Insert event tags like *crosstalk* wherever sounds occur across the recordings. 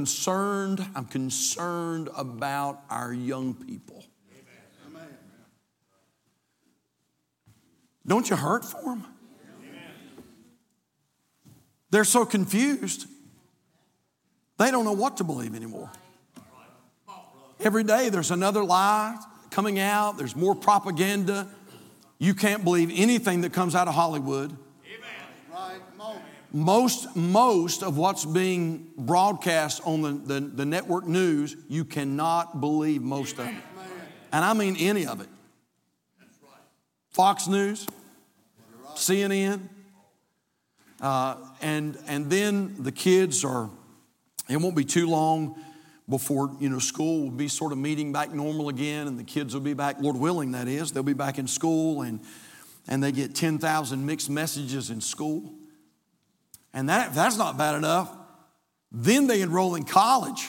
concerned, I'm concerned about our young people. Don't you hurt for them? They're so confused. They don't know what to believe anymore. Every day there's another lie coming out, there's more propaganda. You can't believe anything that comes out of Hollywood. Most, most of what's being broadcast on the, the, the network news, you cannot believe most of it. And I mean any of it. Fox News, CNN, uh, and, and then the kids are, it won't be too long before, you know, school will be sort of meeting back normal again and the kids will be back, Lord willing, that is. They'll be back in school and, and they get 10,000 mixed messages in school. And that, that's not bad enough. Then they enroll in college.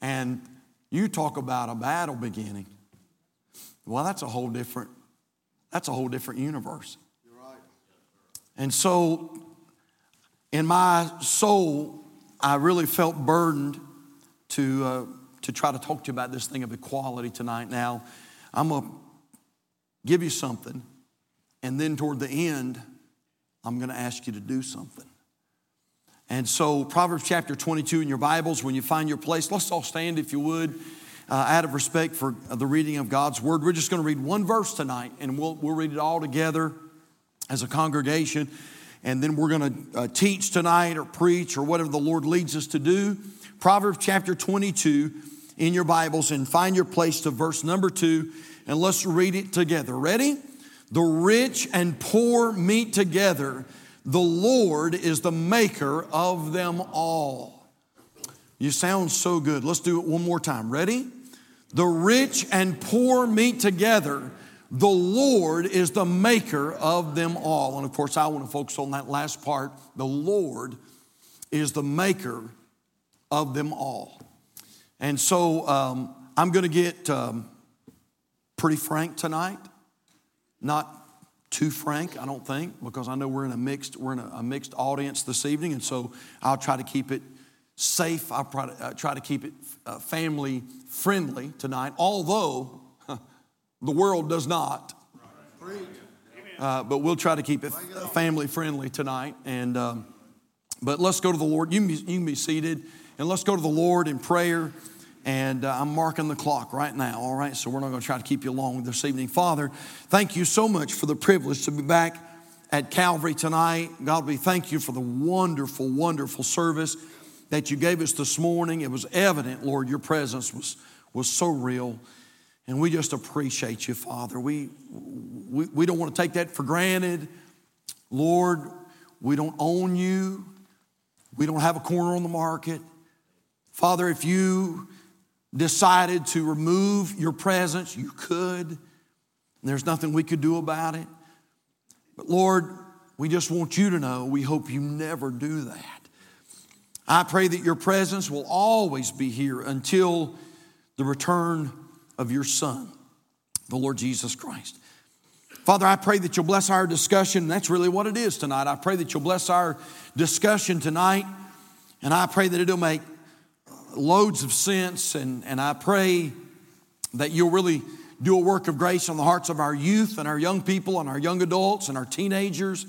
And you talk about a battle beginning. Well, that's a whole different that's a whole different universe. And so, in my soul, I really felt burdened to, uh, to try to talk to you about this thing of equality tonight. Now, I'm going to give you something, and then toward the end, I'm going to ask you to do something. And so, Proverbs chapter 22 in your Bibles, when you find your place, let's all stand if you would uh, out of respect for the reading of God's Word. We're just going to read one verse tonight, and we'll, we'll read it all together as a congregation. And then we're going to uh, teach tonight or preach or whatever the Lord leads us to do. Proverbs chapter 22 in your Bibles and find your place to verse number two, and let's read it together. Ready? The rich and poor meet together. The Lord is the maker of them all. You sound so good. Let's do it one more time. Ready? The rich and poor meet together. The Lord is the maker of them all. And of course, I want to focus on that last part. The Lord is the maker of them all. And so um, I'm going to get um, pretty frank tonight. Not too frank, I don't think, because I know we're in a mixed we're in a, a mixed audience this evening, and so I'll try to keep it safe. I'll try to, uh, try to keep it uh, family friendly tonight, although the world does not. Uh, but we'll try to keep it family friendly tonight. And um, but let's go to the Lord. You can, be, you can be seated, and let's go to the Lord in prayer. And uh, I'm marking the clock right now. All right, so we're not going to try to keep you long this evening. Father, thank you so much for the privilege to be back at Calvary tonight. God, we thank you for the wonderful, wonderful service that you gave us this morning. It was evident, Lord, your presence was, was so real. And we just appreciate you, Father. We, we, we don't want to take that for granted. Lord, we don't own you. We don't have a corner on the market. Father, if you decided to remove your presence, you could. There's nothing we could do about it. But Lord, we just want you to know we hope you never do that. I pray that your presence will always be here until the return of your Son, the Lord Jesus Christ. Father, I pray that you'll bless our discussion. That's really what it is tonight. I pray that you'll bless our discussion tonight. And I pray that it'll make loads of sense. And, and I pray that you'll really do a work of grace on the hearts of our youth and our young people and our young adults and our teenagers.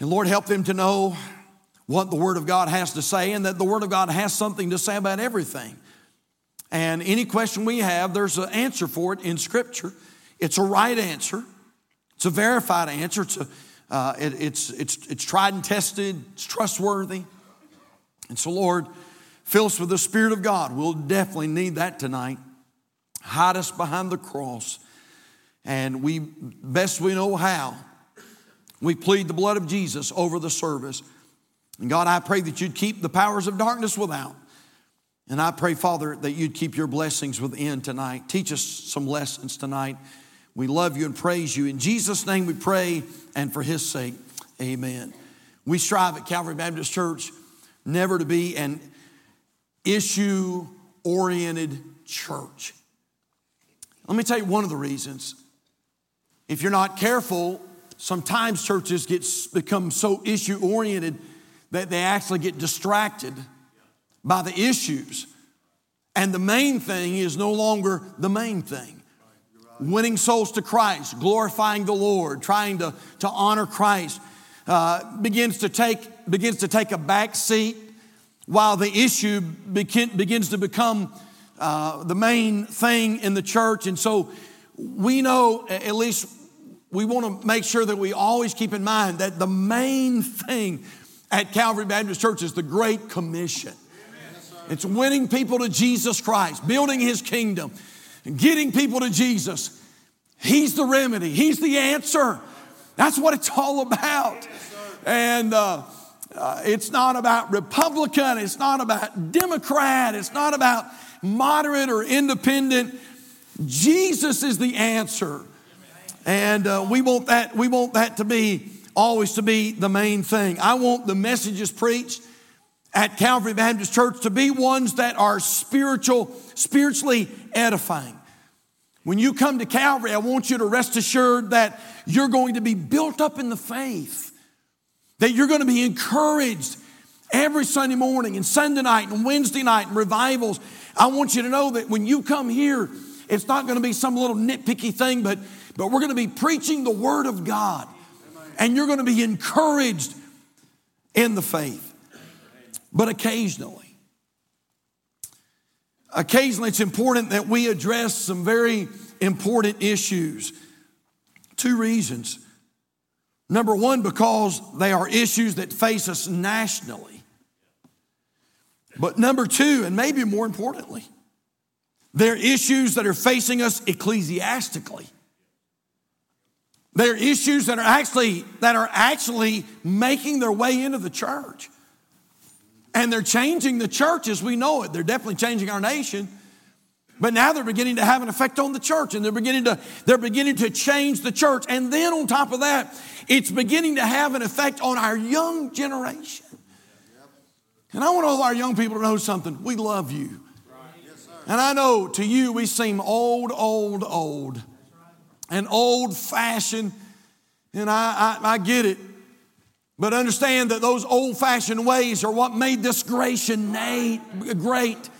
And Lord, help them to know what the Word of God has to say and that the Word of God has something to say about everything. And any question we have, there's an answer for it in Scripture. It's a right answer, it's a verified answer, it's, a, uh, it, it's, it's, it's tried and tested, it's trustworthy. And so, Lord, fill us with the Spirit of God. We'll definitely need that tonight. Hide us behind the cross. And we, best we know how, we plead the blood of Jesus over the service. And God, I pray that you'd keep the powers of darkness without. And I pray, Father, that you'd keep your blessings within tonight. Teach us some lessons tonight. We love you and praise you. In Jesus' name we pray, and for his sake, amen. We strive at Calvary Baptist Church never to be an issue oriented church. Let me tell you one of the reasons. If you're not careful, sometimes churches get become so issue oriented that they actually get distracted by the issues. And the main thing is no longer the main thing. Winning souls to Christ, glorifying the Lord, trying to, to honor Christ, uh, begins, to take, begins to take a back seat while the issue begin, begins to become uh, the main thing in the church. And so we know, at least we want to make sure that we always keep in mind that the main thing at Calvary Baptist Church is the Great Commission. It's winning people to Jesus Christ, building His kingdom, getting people to Jesus. He's the remedy, He's the answer. That's what it's all about. And uh, uh, it's not about Republican, it's not about Democrat, it's not about moderate or independent. Jesus is the answer. And uh, we want that, we want that to be always to be the main thing. I want the messages preached at Calvary Baptist Church to be ones that are spiritual, spiritually edifying. When you come to Calvary, I want you to rest assured that you're going to be built up in the faith, that you're going to be encouraged every Sunday morning and Sunday night and Wednesday night and revivals. I want you to know that when you come here, it's not going to be some little nitpicky thing, but, but we're going to be preaching the Word of God. And you're going to be encouraged in the faith. But occasionally, occasionally it's important that we address some very important issues. Two reasons. Number one, because they are issues that face us nationally. But number two, and maybe more importantly, they're issues that are facing us ecclesiastically. They're issues that are actually that are actually making their way into the church. And they're changing the church as we know it. They're definitely changing our nation. But now they're beginning to have an effect on the church and they're beginning to they're beginning to change the church. And then on top of that, it's beginning to have an effect on our young generation. And I want all our young people to know something. We love you. And I know to you we seem old, old, old, and old fashioned. And I, I, I get it. But understand that those old fashioned ways are what made this creation great.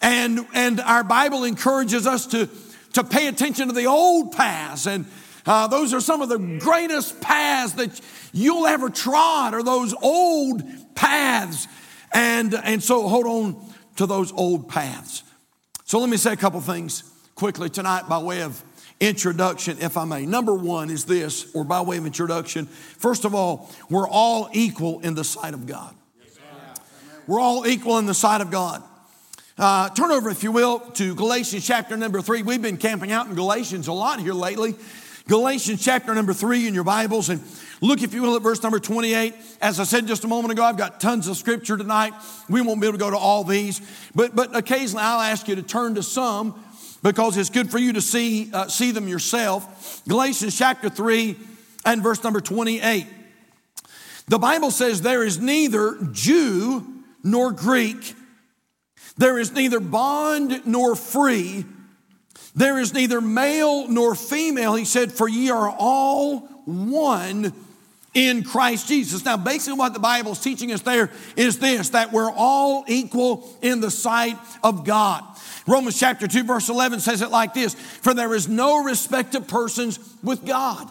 And, and our Bible encourages us to, to pay attention to the old paths. And uh, those are some of the greatest paths that you'll ever trod, are those old paths. And, and so hold on to those old paths. So let me say a couple things quickly tonight by way of introduction, if I may. Number one is this, or by way of introduction. First of all, we're all equal in the sight of God. We're all equal in the sight of God. Uh, turn over, if you will, to Galatians chapter number three. We've been camping out in Galatians a lot here lately. Galatians chapter number three in your Bibles. And look, if you will, at verse number 28. As I said just a moment ago, I've got tons of scripture tonight. We won't be able to go to all these, but, but occasionally I'll ask you to turn to some because it's good for you to see, uh, see them yourself. Galatians chapter 3 and verse number 28. The Bible says, There is neither Jew nor Greek, there is neither bond nor free, there is neither male nor female. He said, For ye are all one in Christ Jesus. Now, basically, what the Bible is teaching us there is this that we're all equal in the sight of God. Romans chapter 2, verse 11 says it like this For there is no respect of persons with God.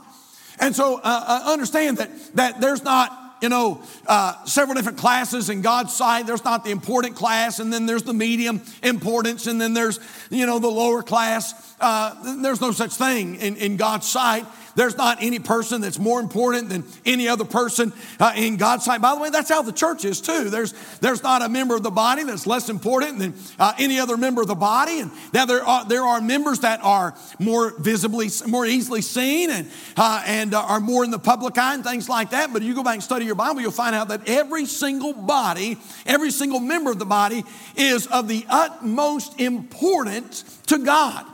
And so uh, uh, understand that, that there's not, you know, uh, several different classes in God's sight. There's not the important class, and then there's the medium importance, and then there's, you know, the lower class. Uh, there's no such thing in, in God's sight. There's not any person that's more important than any other person uh, in God's sight. By the way, that's how the church is too. There's, there's not a member of the body that's less important than uh, any other member of the body. And now there are, there are members that are more visibly, more easily seen and, uh, and are more in the public eye and things like that. But if you go back and study your Bible, you'll find out that every single body, every single member of the body is of the utmost importance to God.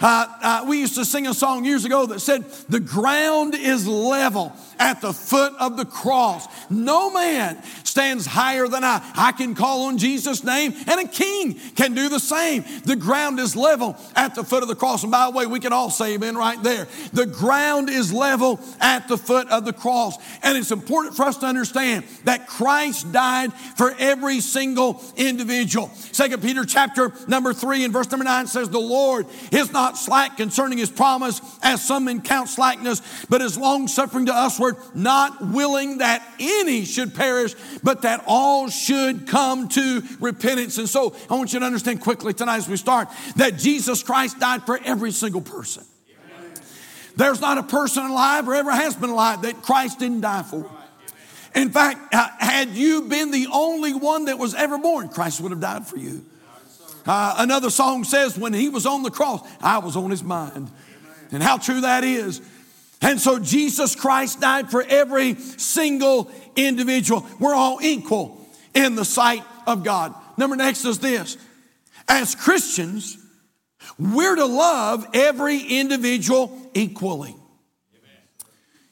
Uh, uh, we used to sing a song years ago that said, The ground is level at the foot of the cross. No man stands higher than I. I can call on Jesus' name, and a king can do the same. The ground is level at the foot of the cross. And by the way, we can all say amen right there. The ground is level at the foot of the cross. And it's important for us to understand that Christ died for every single individual. Second Peter chapter number three and verse number nine says, The Lord is not slack concerning his promise, as some men count slackness, but is long suffering to usward not willing that any should perish, but that all should come to repentance. And so I want you to understand quickly tonight as we start that Jesus Christ died for every single person. There's not a person alive or ever has been alive that Christ didn't die for. In fact, had you been the only one that was ever born, Christ would have died for you. Uh, another song says, when he was on the cross, I was on his mind. And how true that is. And so Jesus Christ died for every single individual. We're all equal in the sight of God. Number next is this. As Christians, we're to love every individual equally.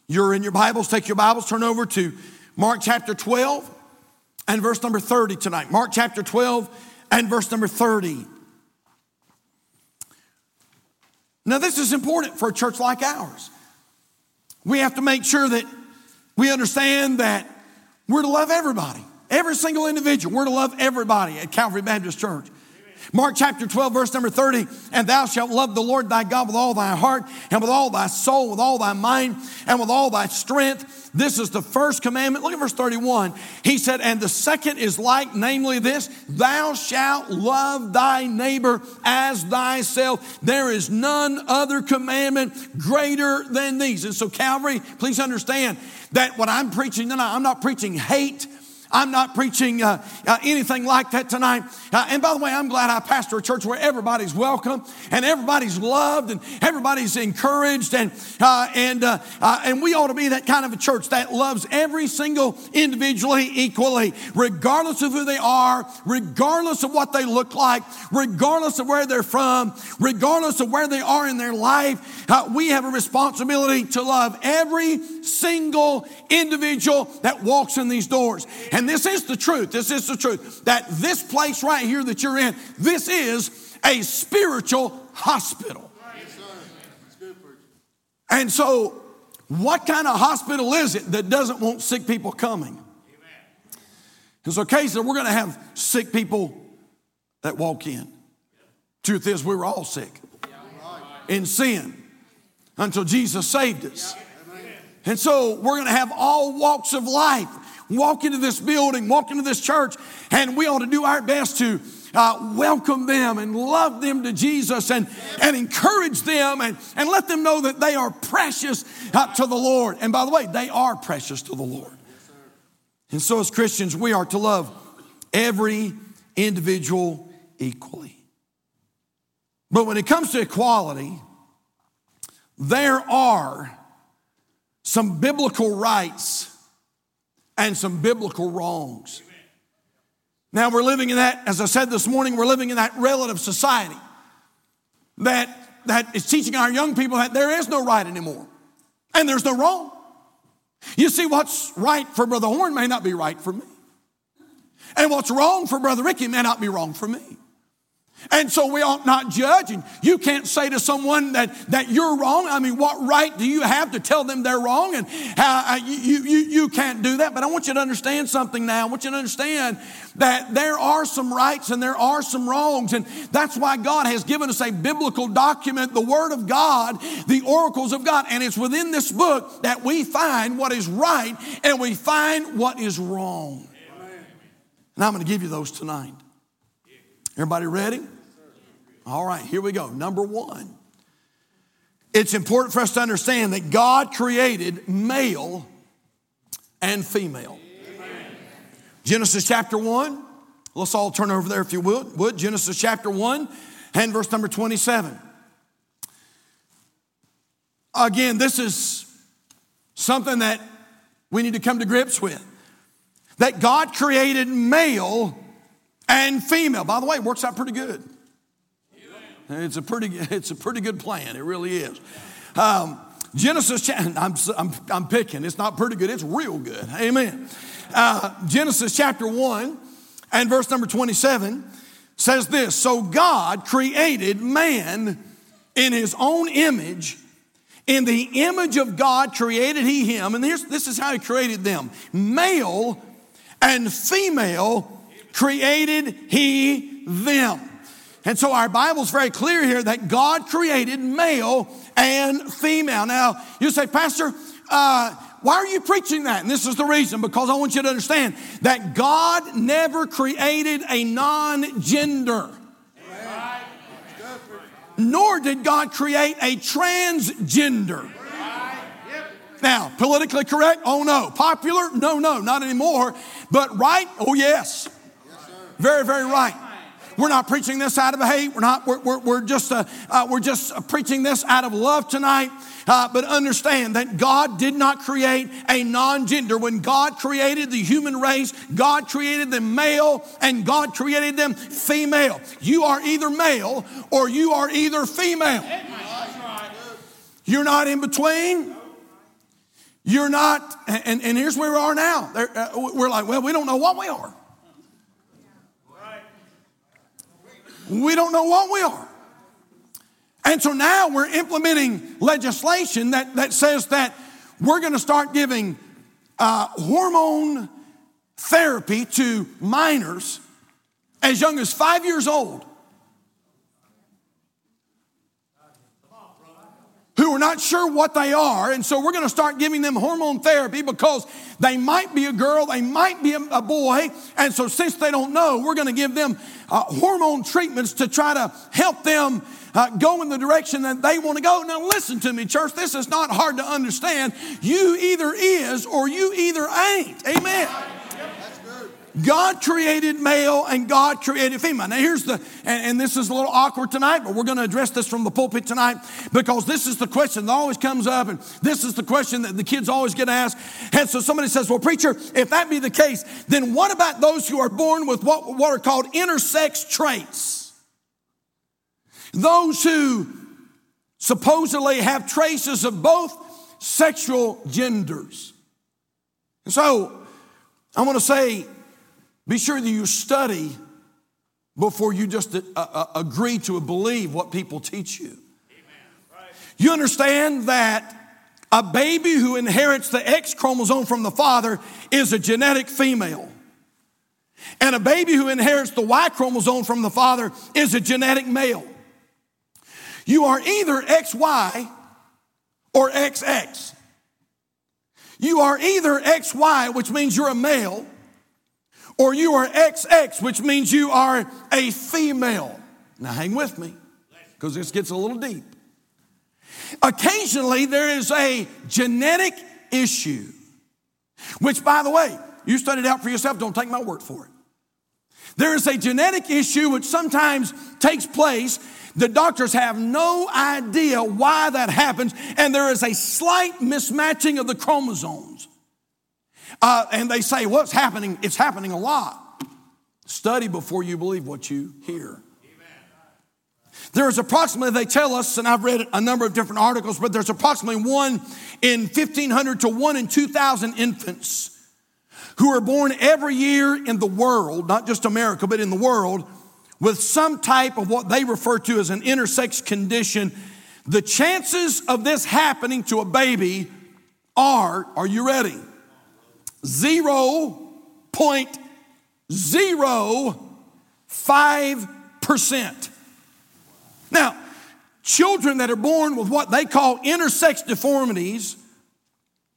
You're in your Bibles, take your Bibles, turn over to Mark chapter 12 and verse number 30 tonight. Mark chapter 12 and verse number 30. Now, this is important for a church like ours. We have to make sure that we understand that we're to love everybody, every single individual. We're to love everybody at Calvary Baptist Church. Mark chapter 12, verse number 30, and thou shalt love the Lord thy God with all thy heart, and with all thy soul, with all thy mind, and with all thy strength. This is the first commandment. Look at verse 31. He said, And the second is like, namely this, thou shalt love thy neighbor as thyself. There is none other commandment greater than these. And so, Calvary, please understand that what I'm preaching tonight, I'm not preaching hate. I'm not preaching uh, uh, anything like that tonight. Uh, and by the way, I'm glad I pastor a church where everybody's welcome and everybody's loved and everybody's encouraged. And, uh, and, uh, uh, and we ought to be that kind of a church that loves every single individually equally, regardless of who they are, regardless of what they look like, regardless of where they're from, regardless of where they are in their life. we have a responsibility to love every single individual that walks in these doors. And this is the truth. This is the truth that this place right here that you're in, this is a spiritual hospital. And so, what kind of hospital is it that doesn't want sick people coming? Because occasionally we're going to have sick people that walk in. Truth is, we were all sick in sin until Jesus saved us. And so we're going to have all walks of life walk into this building, walk into this church, and we ought to do our best to uh, welcome them and love them to Jesus and, and encourage them and, and let them know that they are precious uh, to the Lord. And by the way, they are precious to the Lord. And so, as Christians, we are to love every individual equally. But when it comes to equality, there are some biblical rights and some biblical wrongs. Now we're living in that, as I said this morning, we're living in that relative society that, that is teaching our young people that there is no right anymore and there's no wrong. You see, what's right for Brother Horn may not be right for me. And what's wrong for Brother Ricky may not be wrong for me. And so we ought not judge. And you can't say to someone that, that you're wrong. I mean, what right do you have to tell them they're wrong? And how, uh, you, you, you can't do that. But I want you to understand something now. I want you to understand that there are some rights and there are some wrongs. And that's why God has given us a biblical document, the Word of God, the oracles of God. And it's within this book that we find what is right and we find what is wrong. And I'm going to give you those tonight. Everybody ready? All right, here we go. Number one. It's important for us to understand that God created male and female. Amen. Genesis chapter 1. Let's all turn over there if you would. would. Genesis chapter 1 and verse number 27. Again, this is something that we need to come to grips with. That God created male and female. By the way, it works out pretty good. It's a pretty, *laughs* it's a pretty good plan. It really is. Um, Genesis, *laughs* I'm, I'm, I'm picking. It's not pretty good. It's real good. Amen. Uh, Genesis chapter 1 and verse number 27 says this So God created man in his own image. In the image of God created he him. And this is how he created them male and female created he them. And so our Bible's very clear here that God created male and female. Now, you say, Pastor, uh, why are you preaching that? And this is the reason because I want you to understand that God never created a non gender. Nor did God create a transgender. Now, politically correct? Oh no. Popular? No, no, not anymore. But right? Oh yes. Very, very right. We're not preaching this out of hate. We're not. We're, we're, we're just. Uh, uh, we're just preaching this out of love tonight. Uh, but understand that God did not create a non-gender. When God created the human race, God created them male and God created them female. You are either male or you are either female. You're not in between. You're not, and, and here's where we are now. Uh, we're like, well, we don't know what we are. We don't know what we are. And so now we're implementing legislation that, that says that we're going to start giving uh, hormone therapy to minors as young as five years old who are not sure what they are. And so we're going to start giving them hormone therapy because they might be a girl, they might be a boy. And so since they don't know, we're going to give them uh, hormone treatments to try to help them uh, go in the direction that they want to go. Now, listen to me, church. This is not hard to understand. You either is or you either ain't. Amen. God created male and God created female. Now, here's the, and, and, this is a little awkward tonight, but we're going to address this from the pulpit tonight because this is the question that always comes up, and this is the question that the kids always get asked. And so somebody says, Well, preacher, if that be the case, then what about those who are born with what, what are called intersex traits? Those who supposedly have traces of both sexual genders. And so, I want to say, be sure that you study before you just uh, uh, agree to believe what people teach you. Right. You understand that a baby who inherits the X chromosome from the father is a genetic female. And a baby who inherits the Y chromosome from the father is a genetic male. You are either XY or XX. You are either XY, which means you're a male, or you are XX, which means you are a female. Now, hang with me, because this gets a little deep. Occasionally, there is a genetic issue, which, by the way, you studied out for yourself, don't take my word for it. There is a genetic issue which sometimes takes place. The doctors have no idea why that happens, and there is a slight mismatching of the chromosomes. Uh, and they say, What's happening? It's happening a lot. Study before you believe what you hear. There's approximately, they tell us, and I've read a number of different articles, but there's approximately one in 1,500 to one in 2,000 infants who are born every year in the world, not just America, but in the world, with some type of what they refer to as an intersex condition. The chances of this happening to a baby are, are you ready? 0.05%. Now, children that are born with what they call intersex deformities,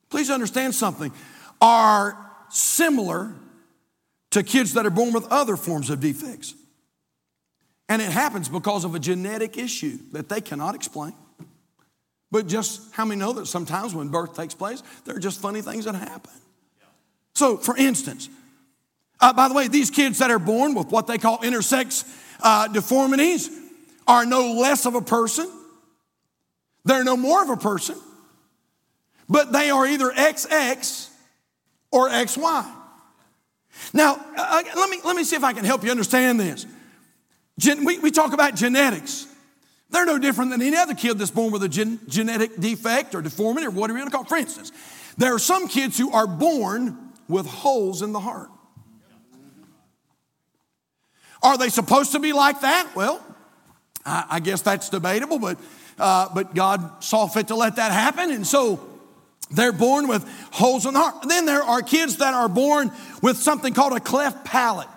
please understand something, are similar to kids that are born with other forms of defects. And it happens because of a genetic issue that they cannot explain. But just how many know that sometimes when birth takes place, there are just funny things that happen? So, for instance, uh, by the way, these kids that are born with what they call intersex uh, deformities are no less of a person. They're no more of a person, but they are either XX or XY. Now, uh, uh, let, me, let me see if I can help you understand this. Gen- we, we talk about genetics. They're no different than any other kid that's born with a gen- genetic defect or deformity or whatever you want to call it. For instance, there are some kids who are born with holes in the heart. Are they supposed to be like that? Well, I, I guess that's debatable, but, uh, but God saw fit to let that happen. And so they're born with holes in the heart. Then there are kids that are born with something called a cleft palate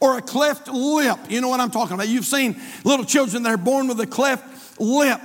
or a cleft lip. You know what I'm talking about. You've seen little children that are born with a cleft lip.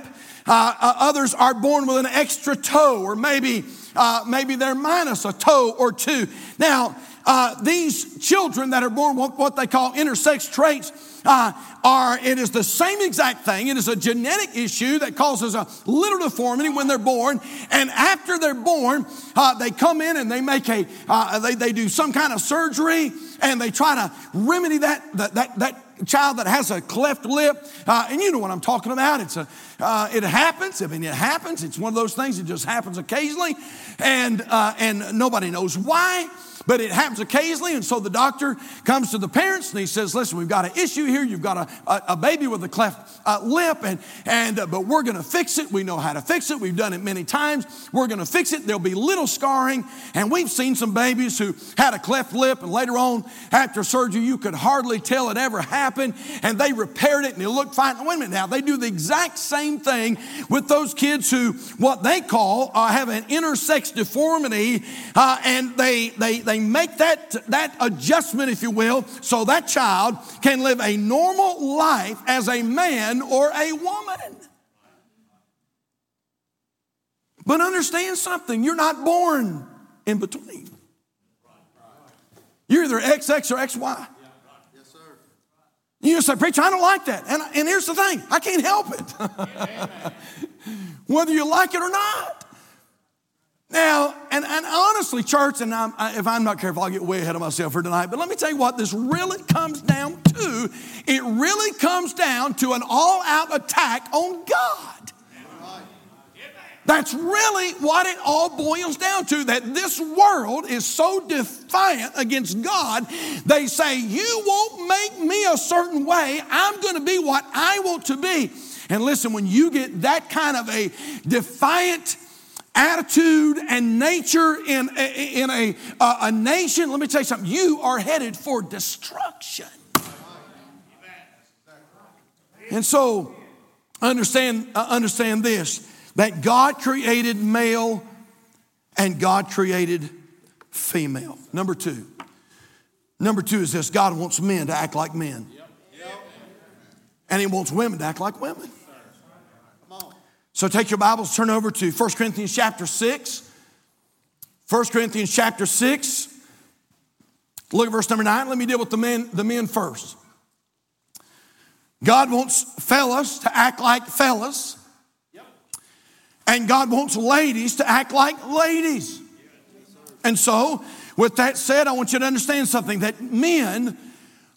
Uh, uh, others are born with an extra toe, or maybe uh, maybe they're minus a toe or two. Now, uh, these children that are born with what they call intersex traits uh, are, it is the same exact thing. It is a genetic issue that causes a little deformity when they're born. And after they're born, uh, they come in and they make a, uh, they, they do some kind of surgery and they try to remedy that, that, that, that child that has a cleft lip, uh, and you know what I'm talking about. It's a, uh, it happens. I mean, it happens. It's one of those things that just happens occasionally, and uh, and nobody knows why. But it happens occasionally, and so the doctor comes to the parents and he says, "Listen, we've got an issue here. You've got a, a, a baby with a cleft uh, lip, and and uh, but we're going to fix it. We know how to fix it. We've done it many times. We're going to fix it. There'll be little scarring, and we've seen some babies who had a cleft lip, and later on after surgery, you could hardly tell it ever happened, and they repaired it, and it looked fine. Wait a minute now, they do the exact same thing with those kids who what they call uh, have an intersex deformity, uh, and they they they they make that, that adjustment, if you will, so that child can live a normal life as a man or a woman. But understand something you're not born in between. You're either XX or XY. You just say, Preacher, I don't like that. And, and here's the thing I can't help it. *laughs* Whether you like it or not. Now, and, and honestly, church, and I'm, I, if I'm not careful, I'll get way ahead of myself for tonight, but let me tell you what this really comes down to. It really comes down to an all out attack on God. That's really what it all boils down to that this world is so defiant against God. They say, You won't make me a certain way. I'm going to be what I want to be. And listen, when you get that kind of a defiant, attitude and nature in, a, in a, a nation, let me tell you something, you are headed for destruction. And so, understand, uh, understand this that God created male and God created female. Number two. Number two is this God wants men to act like men, and He wants women to act like women. So take your Bibles, turn over to 1 Corinthians chapter 6. 1 Corinthians chapter 6. Look at verse number 9. Let me deal with the men, the men first. God wants fellas to act like fellas. And God wants ladies to act like ladies. And so, with that said, I want you to understand something that men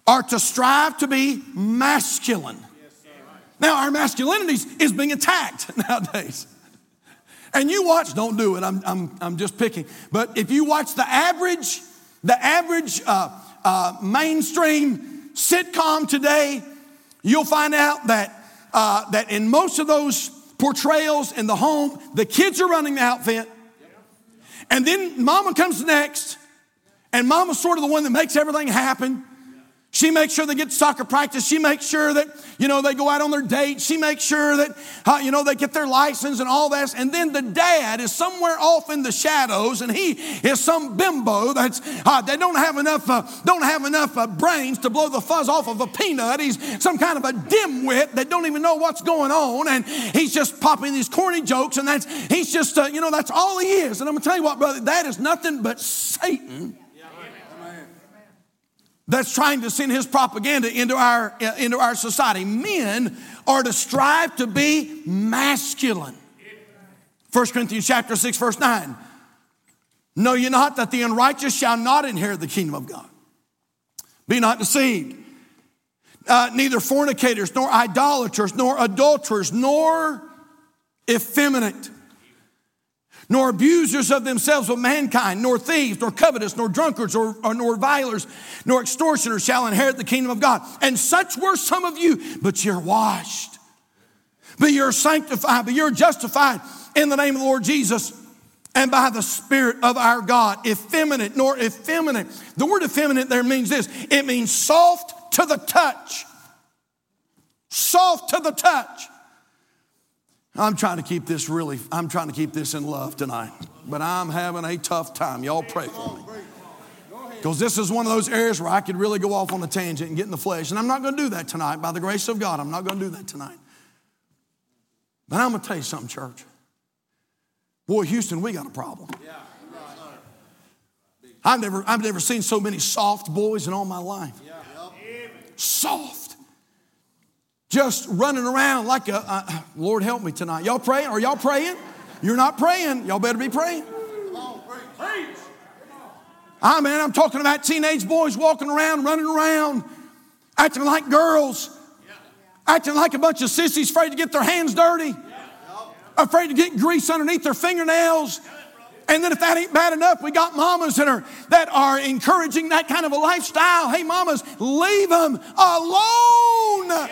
are to strive to be masculine. Now, our masculinity is being attacked *laughs* nowadays. And you watch, don't do it, I'm, I'm, I'm just picking. But if you watch the average, the average uh, uh, mainstream sitcom today, you'll find out that, uh, that in most of those portrayals in the home, the kids are running the outfit. And then mama comes next, and mama's sort of the one that makes everything happen. She makes sure they get soccer practice. She makes sure that, you know, they go out on their dates. She makes sure that, uh, you know, they get their license and all that. And then the dad is somewhere off in the shadows and he is some bimbo that's, uh, they don't have enough, uh, don't have enough uh, brains to blow the fuzz off of a peanut. He's some kind of a dimwit that don't even know what's going on. And he's just popping these corny jokes and that's, he's just, uh, you know, that's all he is. And I'm going to tell you what, brother, that is nothing but Satan that's trying to send his propaganda into our, into our society. Men are to strive to be masculine. 1 Corinthians chapter 6, verse 9. Know ye not that the unrighteous shall not inherit the kingdom of God? Be not deceived. Uh, neither fornicators, nor idolaters, nor adulterers, nor effeminate nor abusers of themselves of mankind, nor thieves, nor covetous, nor drunkards, or, or, nor violers, nor extortioners shall inherit the kingdom of God. And such were some of you, but you're washed, but you're sanctified, but you're justified in the name of the Lord Jesus and by the Spirit of our God. Effeminate, nor effeminate. The word effeminate there means this it means soft to the touch. Soft to the touch. I'm trying to keep this really, I'm trying to keep this in love tonight, but I'm having a tough time. Y'all pray for me. Because this is one of those areas where I could really go off on a tangent and get in the flesh. And I'm not going to do that tonight. By the grace of God, I'm not going to do that tonight. But I'm going to tell you something, church. Boy, Houston, we got a problem. I've never, I've never seen so many soft boys in all my life. Soft. Just running around like a, uh, Lord help me tonight. Y'all praying? Are y'all praying? You're not praying. Y'all better be praying. Ah, man, I'm talking about teenage boys walking around, running around, acting like girls, acting like a bunch of sissies, afraid to get their hands dirty, afraid to get grease underneath their fingernails. And then if that ain't bad enough, we got mamas that are that are encouraging that kind of a lifestyle. Hey, mamas, leave them alone.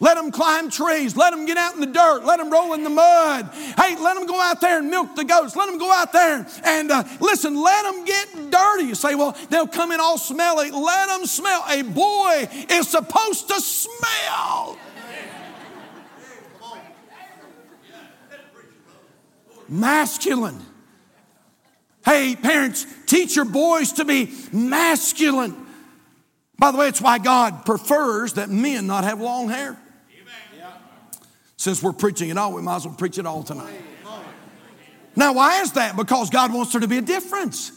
Let them climb trees. Let them get out in the dirt. Let them roll in the mud. Hey, let them go out there and milk the goats. Let them go out there and uh, listen, let them get dirty. You say, well, they'll come in all smelly. Let them smell. A boy is supposed to smell. Masculine. Hey, parents, teach your boys to be masculine. By the way, it's why God prefers that men not have long hair. Since we're preaching it all, we might as well preach it all tonight. Now, why is that? Because God wants there to be a difference.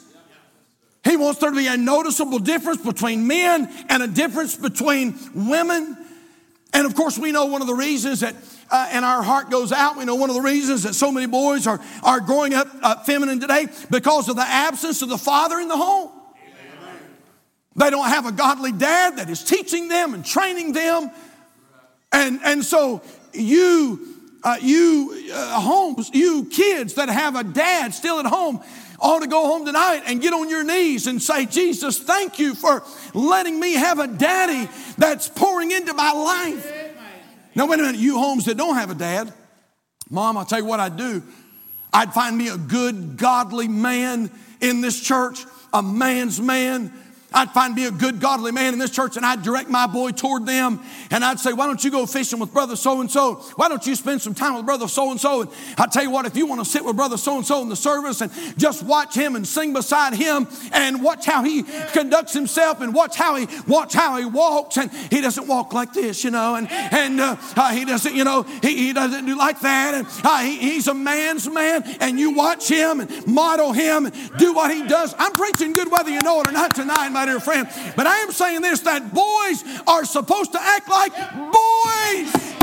He wants there to be a noticeable difference between men and a difference between women. And of course, we know one of the reasons that, uh, and our heart goes out, we know one of the reasons that so many boys are, are growing up uh, feminine today because of the absence of the father in the home. They don't have a godly dad that is teaching them and training them. And, and so you, uh, you uh, homes, you kids that have a dad still at home, ought to go home tonight and get on your knees and say, Jesus, thank you for letting me have a daddy that's pouring into my life. Now, wait a minute, you homes that don't have a dad, mom, I'll tell you what I'd do. I'd find me a good, godly man in this church, a man's man I'd find me a good, godly man in this church and I'd direct my boy toward them. And I'd say, Why don't you go fishing with brother so and so? Why don't you spend some time with brother so and so? And I tell you what, if you want to sit with brother so and so in the service and just watch him and sing beside him and watch how he conducts himself and watch how he watch how he walks and he doesn't walk like this, you know, and and uh, uh, he doesn't, you know, he, he doesn't do like that. And uh, he, he's a man's man, and you watch him and model him and do what he does. I'm preaching good whether you know it or not tonight my dear friend. But I am saying this that boys are supposed to act like boys.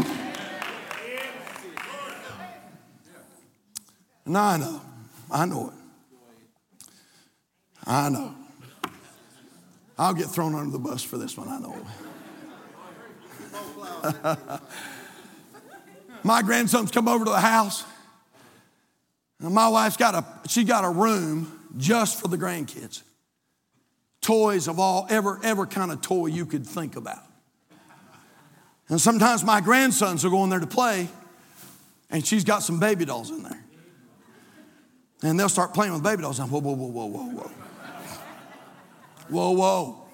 And I know, I know it. I know. I'll get thrown under the bus for this one, I know. *laughs* my grandson's come over to the house. And my wife's got a she got a room just for the grandkids toys of all ever, ever kind of toy you could think about. And sometimes my grandsons will go in there to play, and she's got some baby dolls in there. And they'll start playing with baby dolls. And whoa, whoa, whoa, whoa, whoa, whoa. Whoa, whoa.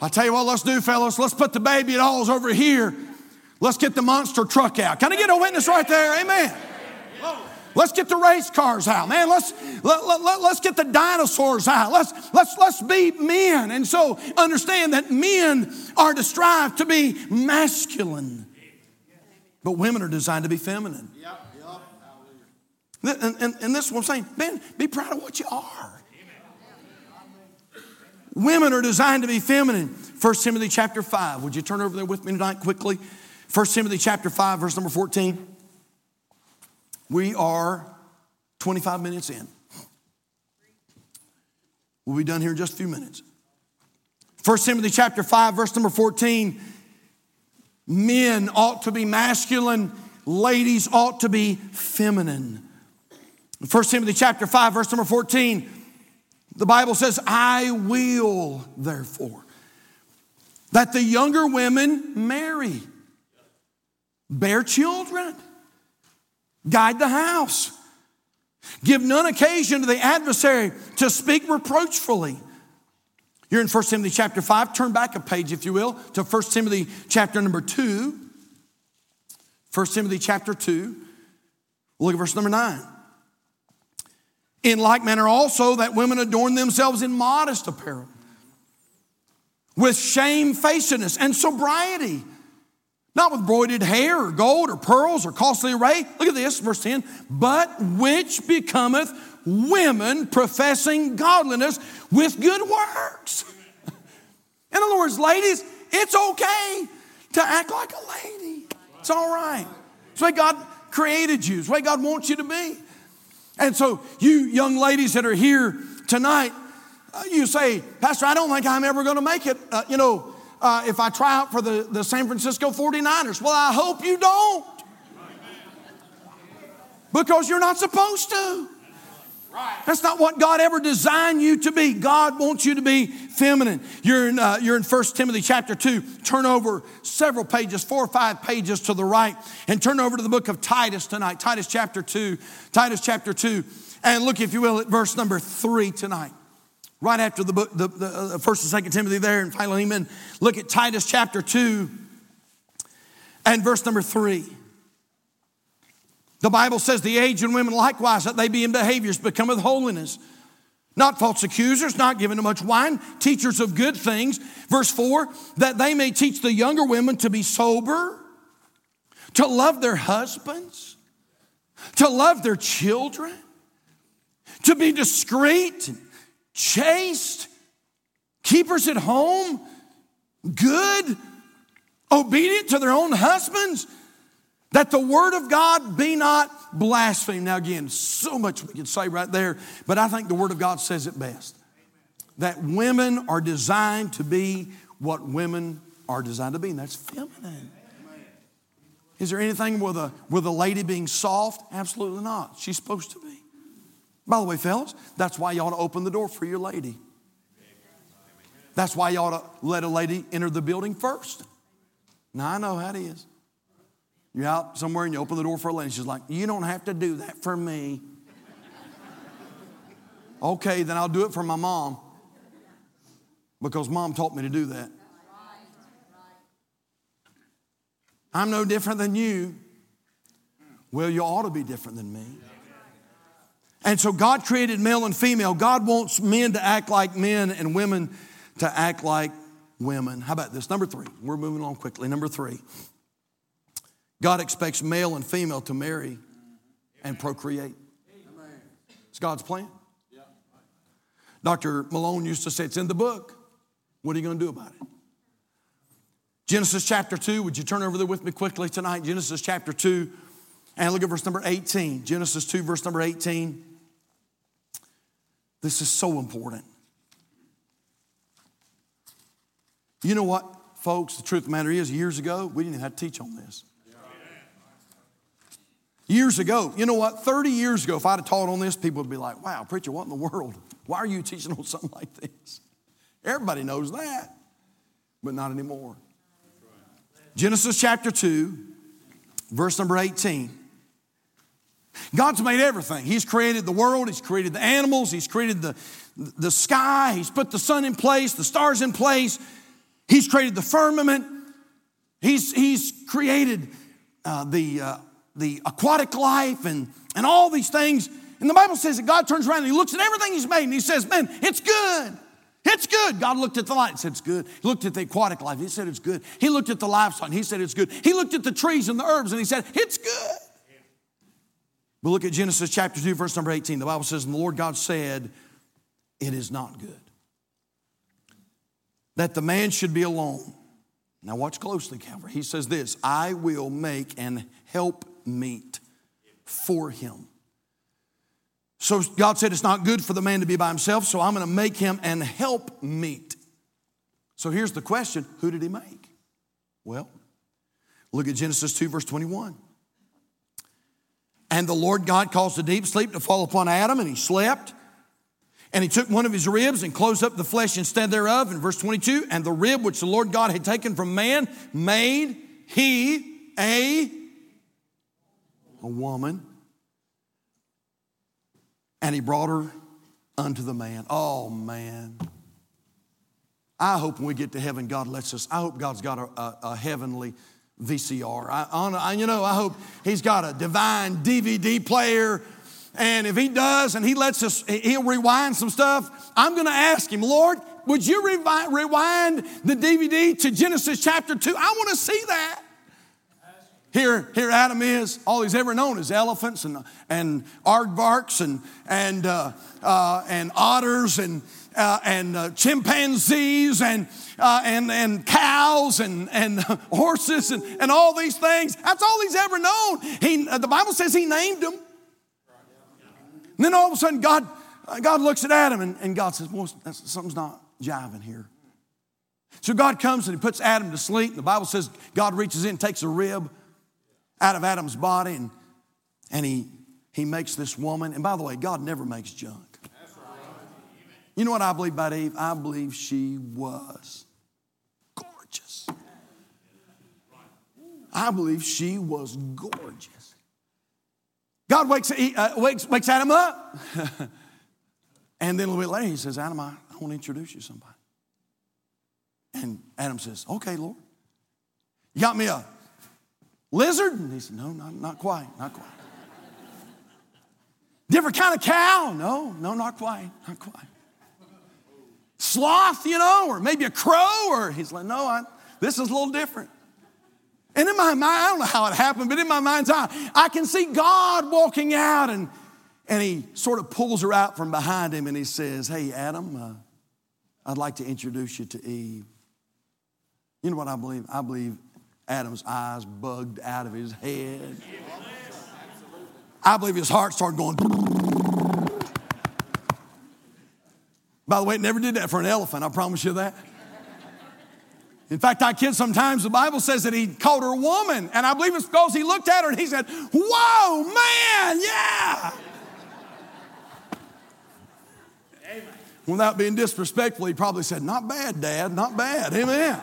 I tell you what, let's do, fellas. Let's put the baby dolls over here. Let's get the monster truck out. Can I get a witness right there? Amen. Let's get the race cars out, man. Let's let, let, let, let's get the dinosaurs out. Let's let's let's be men. And so understand that men are to strive to be masculine. But women are designed to be feminine. And, and, and this is what I'm saying, man, be proud of what you are. Women are designed to be feminine. 1 Timothy chapter 5. Would you turn over there with me tonight quickly? 1 Timothy chapter 5, verse number 14. We are 25 minutes in. We'll be done here in just a few minutes. 1 Timothy chapter 5, verse number 14. Men ought to be masculine, ladies ought to be feminine. 1 Timothy chapter 5, verse number 14, the Bible says, I will therefore that the younger women marry bear children, guide the house, give none occasion to the adversary to speak reproachfully. You're in 1 Timothy chapter 5. Turn back a page, if you will, to 1 Timothy chapter number 2. 1 Timothy chapter 2. Look at verse number 9. In like manner also that women adorn themselves in modest apparel, with shamefacedness and sobriety, not with broidered hair or gold or pearls or costly array. Look at this, verse 10. But which becometh women professing godliness with good works. *laughs* In other words, ladies, it's okay to act like a lady. It's all right. It's the way God created you, it's the way God wants you to be. And so, you young ladies that are here tonight, uh, you say, Pastor, I don't think I'm ever going to make it. Uh, you know, uh, if I try out for the, the San Francisco 49ers. Well, I hope you don't. Because you're not supposed to. That's not what God ever designed you to be. God wants you to be feminine. You're in, uh, you're in 1 Timothy chapter 2. Turn over several pages, four or five pages to the right, and turn over to the book of Titus tonight. Titus chapter 2. Titus chapter 2. And look, if you will, at verse number 3 tonight. Right after the book, the, the uh, first and second Timothy there and Philemon. Look at Titus chapter 2 and verse number 3. The Bible says the aged women likewise, that they be in behaviors becometh holiness. Not false accusers, not given to much wine, teachers of good things. Verse 4 that they may teach the younger women to be sober, to love their husbands, to love their children, to be discreet, chaste, keepers at home, good, obedient to their own husbands that the word of God be not blasphemed. Now, again, so much we could say right there, but I think the word of God says it best. That women are designed to be what women are designed to be, and that's feminine. Is there anything with a, with a lady being soft? Absolutely not. She's supposed to be. By the way, fellas, that's why you ought to open the door for your lady. That's why you ought to let a lady enter the building first. Now, I know how it is. You're out somewhere and you open the door for a lady. She's like, You don't have to do that for me. *laughs* okay, then I'll do it for my mom because mom taught me to do that. I'm no different than you. Well, you ought to be different than me. And so God created male and female. God wants men to act like men and women to act like women. How about this? Number three. We're moving on quickly. Number three. God expects male and female to marry and procreate. It's God's plan. Dr. Malone used to say it's in the book. What are you going to do about it? Genesis chapter 2, would you turn over there with me quickly tonight? Genesis chapter 2, and look at verse number 18. Genesis 2, verse number 18. This is so important. You know what, folks? The truth of the matter is, years ago, we didn't even have to teach on this. Years ago, you know what? 30 years ago, if I'd have taught on this, people would be like, wow, preacher, what in the world? Why are you teaching on something like this? Everybody knows that, but not anymore. Genesis chapter 2, verse number 18. God's made everything. He's created the world, He's created the animals, He's created the, the sky, He's put the sun in place, the stars in place, He's created the firmament, He's, he's created uh, the, uh, the aquatic life and, and all these things. And the Bible says that God turns around and he looks at everything he's made and he says, Man, it's good. It's good. God looked at the light and said it's good. He looked at the aquatic life. He said it's good. He looked at the livestock and he said it's good. He looked at the trees and the herbs and he said it's good. But look at Genesis chapter 2, verse number 18. The Bible says, And the Lord God said, It is not good that the man should be alone. Now, watch closely, Calvary. He says this I will make an help meet for him. So God said it's not good for the man to be by himself, so I'm going to make him an help meet. So here's the question who did he make? Well, look at Genesis 2, verse 21. And the Lord God caused a deep sleep to fall upon Adam, and he slept. And he took one of his ribs and closed up the flesh instead thereof. In verse 22, and the rib which the Lord God had taken from man made he a a woman, and he brought her unto the man. Oh, man. I hope when we get to heaven, God lets us, I hope God's got a, a, a heavenly VCR. I, I, you know, I hope He's got a divine DVD player. And if He does and He lets us, He'll rewind some stuff, I'm going to ask Him, Lord, would you rewind the DVD to Genesis chapter 2? I want to see that. Here, here Adam is. All he's ever known is elephants and, and aardvarks and, and, uh, uh, and otters and, uh, and uh, chimpanzees and, uh, and, and cows and, and *laughs* horses and, and all these things. That's all he's ever known. He, uh, the Bible says he named them. And then all of a sudden, God, God looks at Adam and, and God says, something's not jiving here. So God comes and he puts Adam to sleep. And The Bible says God reaches in, takes a rib out of Adam's body, and, and he, he makes this woman. And by the way, God never makes junk. You know what I believe about Eve? I believe she was gorgeous. I believe she was gorgeous. God wakes, uh, wakes, wakes Adam up. *laughs* and then a little bit later, he says, Adam, I, I want to introduce you to somebody. And Adam says, Okay, Lord. You got me a lizard? And he said, No, not, not quite, not quite. *laughs* Different kind of cow? No, no, not quite, not quite. Sloth, you know, or maybe a crow, or he's like, No, I, this is a little different. And in my mind, I don't know how it happened, but in my mind's eye, I can see God walking out and, and he sort of pulls her out from behind him and he says, Hey, Adam, uh, I'd like to introduce you to Eve. You know what I believe? I believe Adam's eyes bugged out of his head. I believe his heart started going. By the way, it never did that for an elephant, I promise you that. In fact, I kid sometimes, the Bible says that he called her a woman, and I believe it's because he looked at her and he said, Whoa, man, yeah. Without being disrespectful, he probably said, Not bad, Dad, not bad. Amen.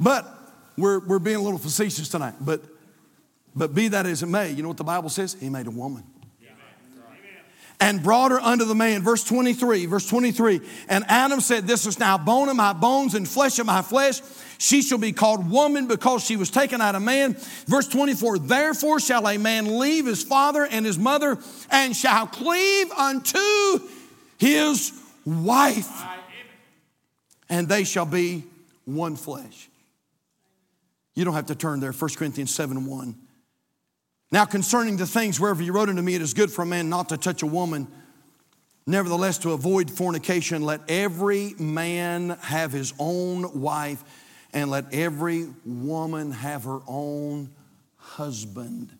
but we're, we're being a little facetious tonight. But, but be that as it may, you know what the Bible says? He made a woman and brought her unto the man. Verse 23, verse 23. And Adam said, This is now bone of my bones and flesh of my flesh. She shall be called woman because she was taken out of man. Verse 24, therefore shall a man leave his father and his mother and shall cleave unto his wife, and they shall be one flesh. You don't have to turn there, 1 Corinthians 7 1. Now, concerning the things wherever you wrote unto me, it is good for a man not to touch a woman. Nevertheless, to avoid fornication, let every man have his own wife, and let every woman have her own husband.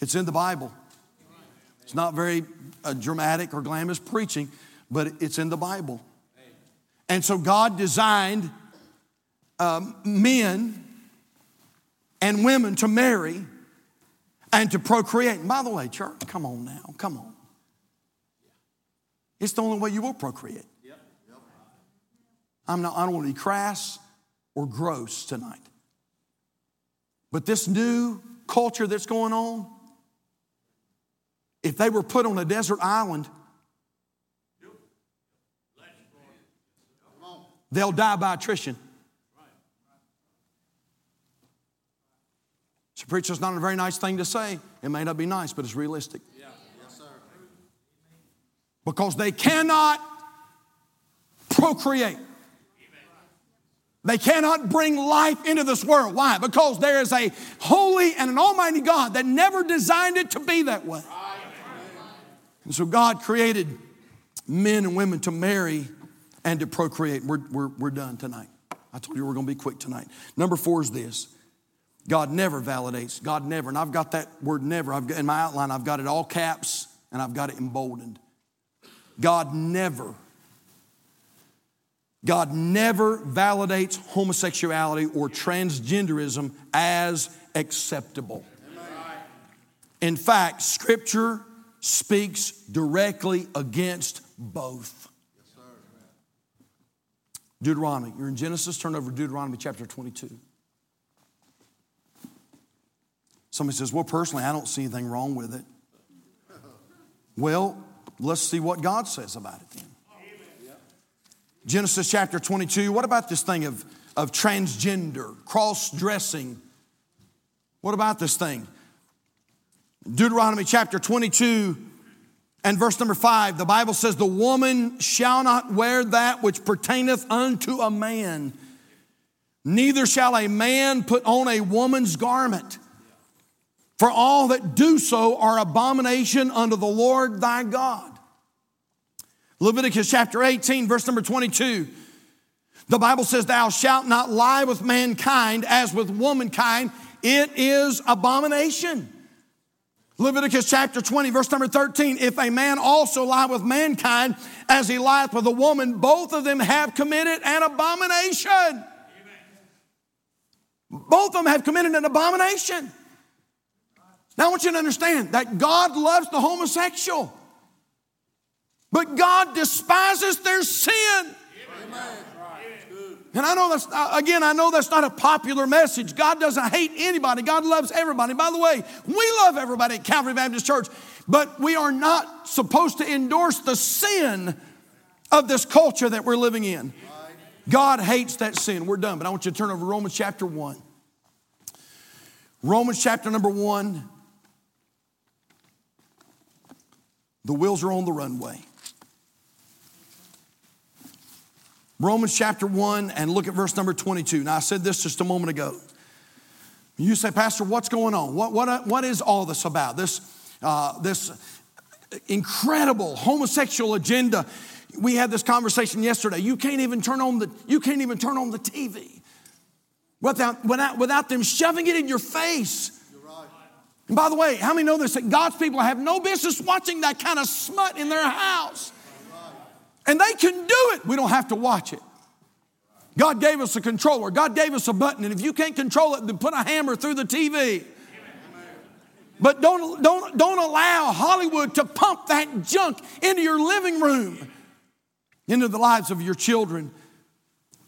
It's in the Bible. It's not very uh, dramatic or glamorous preaching, but it's in the Bible. And so God designed um, men and women to marry and to procreate. And by the way, church, come on now, come on. It's the only way you will procreate. I'm not, I don't want to be crass or gross tonight. But this new culture that's going on, if they were put on a desert island, they'll die by attrition. So, preacher, it's not a very nice thing to say. It may not be nice, but it's realistic. Yeah. Yes, sir. Because they cannot procreate. They cannot bring life into this world. Why? Because there is a holy and an almighty God that never designed it to be that way. And so God created men and women to marry and to procreate. We're, we're, we're done tonight. I told you we're going to be quick tonight. Number four is this God never validates. God never. And I've got that word never. I've got, in my outline, I've got it all caps and I've got it emboldened. God never. God never validates homosexuality or transgenderism as acceptable. In fact, Scripture speaks directly against both. Deuteronomy. You're in Genesis, turn over Deuteronomy chapter 22. Somebody says, Well, personally, I don't see anything wrong with it. Well, let's see what God says about it then. Genesis chapter 22. What about this thing of, of transgender, cross dressing? What about this thing? Deuteronomy chapter 22 and verse number 5, the Bible says, The woman shall not wear that which pertaineth unto a man, neither shall a man put on a woman's garment. For all that do so are abomination unto the Lord thy God. Leviticus chapter 18, verse number 22. The Bible says, Thou shalt not lie with mankind as with womankind. It is abomination. Leviticus chapter 20, verse number 13. If a man also lie with mankind as he lieth with a woman, both of them have committed an abomination. Amen. Both of them have committed an abomination. Now I want you to understand that God loves the homosexual, but God despises their sin. And I know that's, uh, again, I know that's not a popular message. God doesn't hate anybody, God loves everybody. By the way, we love everybody at Calvary Baptist Church, but we are not supposed to endorse the sin of this culture that we're living in. God hates that sin. We're done, but I want you to turn over to Romans chapter 1. Romans chapter number 1. The wheels are on the runway. Romans chapter 1 and look at verse number 22. Now, I said this just a moment ago. You say, Pastor, what's going on? What, what, what is all this about? This, uh, this incredible homosexual agenda. We had this conversation yesterday. You can't even turn on the, you can't even turn on the TV without, without, without them shoving it in your face. And by the way, how many know this? That God's people have no business watching that kind of smut in their house. And they can do it. We don't have to watch it. God gave us a controller. God gave us a button. And if you can't control it, then put a hammer through the TV. But don't, don't, don't allow Hollywood to pump that junk into your living room, into the lives of your children.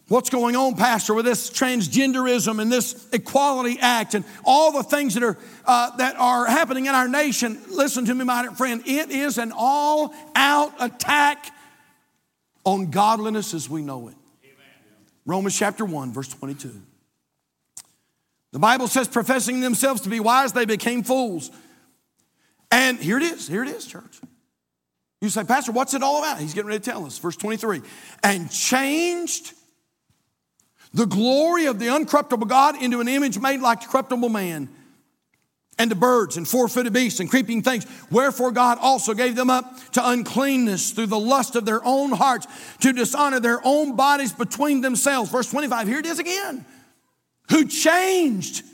What's going on, Pastor, with this transgenderism and this Equality Act and all the things that are, uh, that are happening in our nation? Listen to me, my friend. It is an all out attack on godliness as we know it. Amen. Romans chapter 1, verse 22. The Bible says, professing themselves to be wise, they became fools. And here it is, here it is, church. You say, Pastor, what's it all about? He's getting ready to tell us. Verse 23. And changed the glory of the uncorruptible God into an image made like corruptible man and to birds and four footed beasts and creeping things. Wherefore God also gave them up to uncleanness through the lust of their own hearts to dishonor their own bodies between themselves. Verse 25, here it is again. Who changed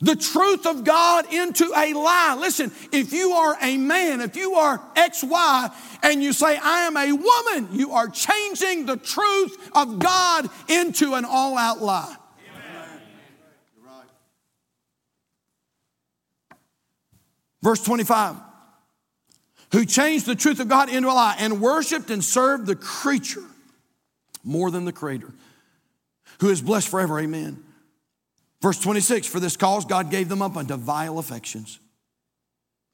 the truth of God into a lie. Listen, if you are a man, if you are XY, and you say, I am a woman, you are changing the truth of God into an all out lie. Verse 25 who changed the truth of God into a lie and worshiped and served the creature more than the creator, who is blessed forever. Amen. Verse 26 For this cause God gave them up unto vile affections.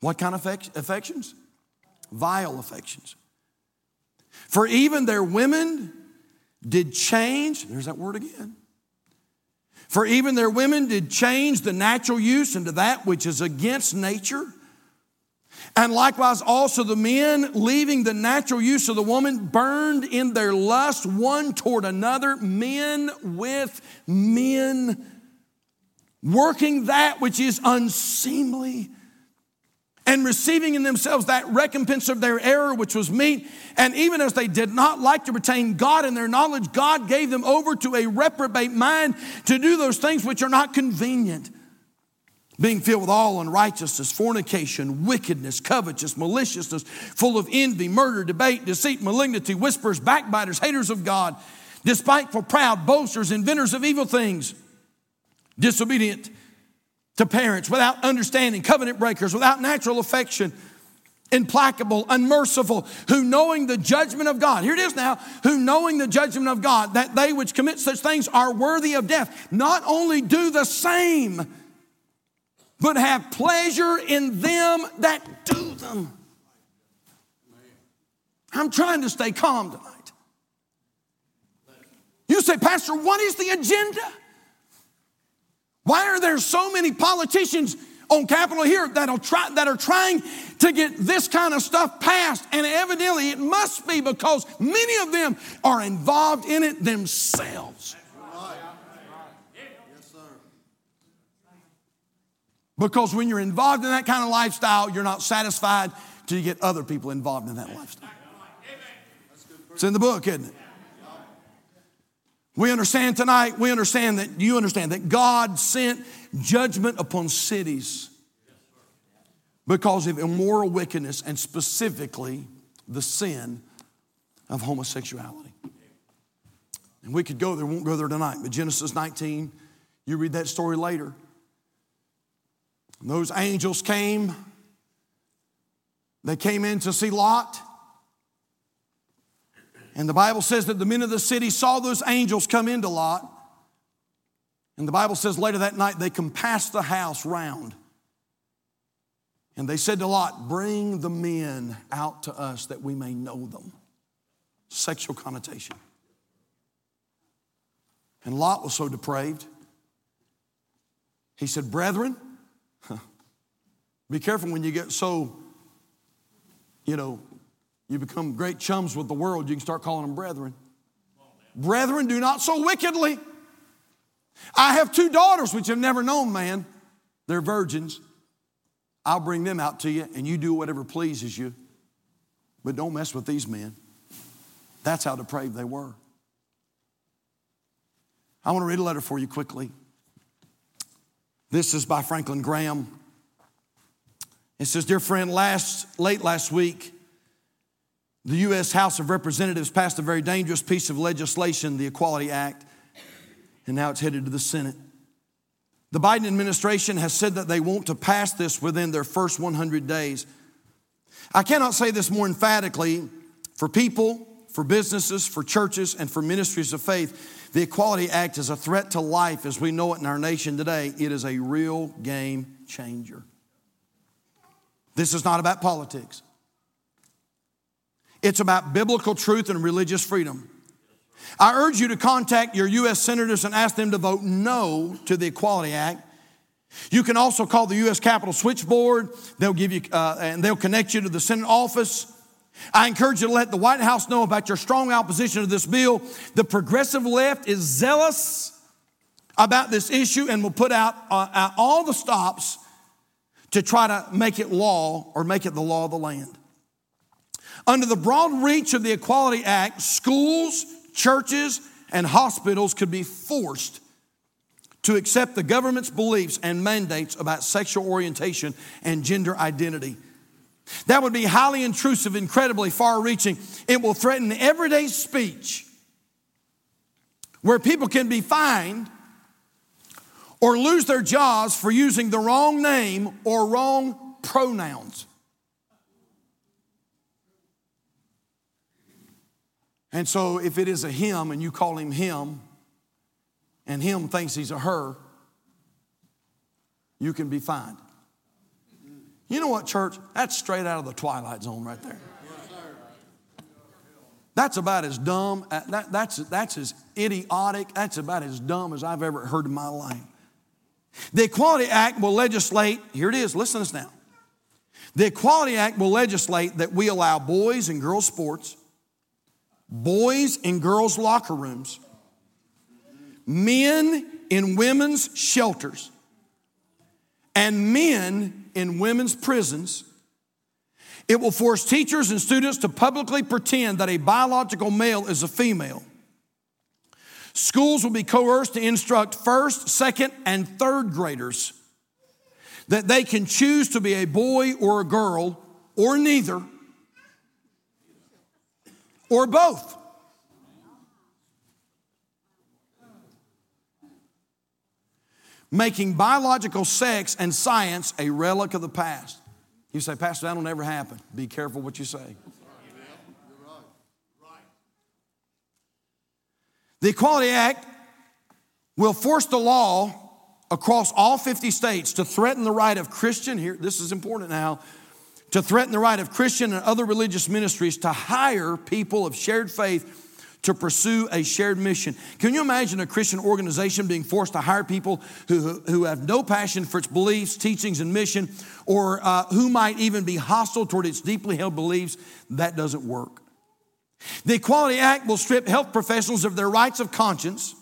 What kind of affections? Vile affections. For even their women did change, there's that word again. For even their women did change the natural use into that which is against nature. And likewise, also the men, leaving the natural use of the woman, burned in their lust one toward another, men with men, working that which is unseemly, and receiving in themselves that recompense of their error, which was meet. And even as they did not like to retain God in their knowledge, God gave them over to a reprobate mind to do those things which are not convenient being filled with all unrighteousness, fornication, wickedness, covetousness, maliciousness, full of envy, murder, debate, deceit, malignity, whispers, backbiters, haters of God, despiteful, proud, boasters, inventors of evil things, disobedient to parents, without understanding, covenant breakers, without natural affection implacable, unmerciful, who knowing the judgment of God, here it is now, who knowing the judgment of God, that they which commit such things are worthy of death, not only do the same, but have pleasure in them that do them. I'm trying to stay calm tonight. You say, Pastor, what is the agenda? Why are there so many politicians on Capitol Hill that, try, that are trying to get this kind of stuff passed? And evidently it must be because many of them are involved in it themselves. Because when you're involved in that kind of lifestyle, you're not satisfied till you get other people involved in that lifestyle. It's in the book, isn't it? We understand tonight, we understand that you understand that God sent judgment upon cities because of immoral wickedness and specifically the sin of homosexuality. And we could go there, won't go there tonight, but Genesis 19, you read that story later. And those angels came, they came in to see Lot. And the Bible says that the men of the city saw those angels come into Lot. And the Bible says later that night they compassed the house round. And they said to Lot, Bring the men out to us that we may know them. Sexual connotation. And Lot was so depraved. He said, Brethren, *laughs* be careful when you get so, you know, you become great chums with the world, you can start calling them brethren. Brethren, do not so wickedly. I have two daughters which have never known man. They're virgins. I'll bring them out to you, and you do whatever pleases you. But don't mess with these men. That's how depraved they were. I want to read a letter for you quickly. This is by Franklin Graham. It says, Dear friend, last, late last week, the U.S. House of Representatives passed a very dangerous piece of legislation, the Equality Act, and now it's headed to the Senate. The Biden administration has said that they want to pass this within their first 100 days. I cannot say this more emphatically for people, for businesses, for churches, and for ministries of faith. The Equality Act is a threat to life as we know it in our nation today. It is a real game changer. This is not about politics. It's about biblical truth and religious freedom. I urge you to contact your U.S. senators and ask them to vote no to the Equality Act. You can also call the U.S. Capitol switchboard. They'll give you, uh, and they'll connect you to the Senate office. I encourage you to let the White House know about your strong opposition to this bill. The progressive left is zealous about this issue and will put out, uh, out all the stops to try to make it law or make it the law of the land. Under the broad reach of the Equality Act, schools, churches, and hospitals could be forced to accept the government's beliefs and mandates about sexual orientation and gender identity. That would be highly intrusive, incredibly far reaching. It will threaten everyday speech where people can be fined or lose their jobs for using the wrong name or wrong pronouns. And so if it is a him and you call him him, and him thinks he's a her, you can be fined. You know what, church? That's straight out of the twilight zone right there. That's about as dumb, uh, that, that's, that's as idiotic, that's about as dumb as I've ever heard in my life. The Equality Act will legislate, here it is, listen to this now. The Equality Act will legislate that we allow boys and girls sports boys in girls' locker rooms, men in women's shelters, and men in women's prisons. It will force teachers and students to publicly pretend that a biological male is a female. Schools will be coerced to instruct first, second, and third graders that they can choose to be a boy or a girl or neither or both. Making biological sex and science a relic of the past. You say, Pastor, that'll never happen. Be careful what you say. The Equality Act will force the law across all 50 states to threaten the right of Christian, here, this is important now, to threaten the right of Christian and other religious ministries to hire people of shared faith to pursue a shared mission. Can you imagine a Christian organization being forced to hire people who, who have no passion for its beliefs, teachings, and mission, or uh, who might even be hostile toward its deeply held beliefs? That doesn't work. The Equality Act will strip health professionals of their rights of conscience.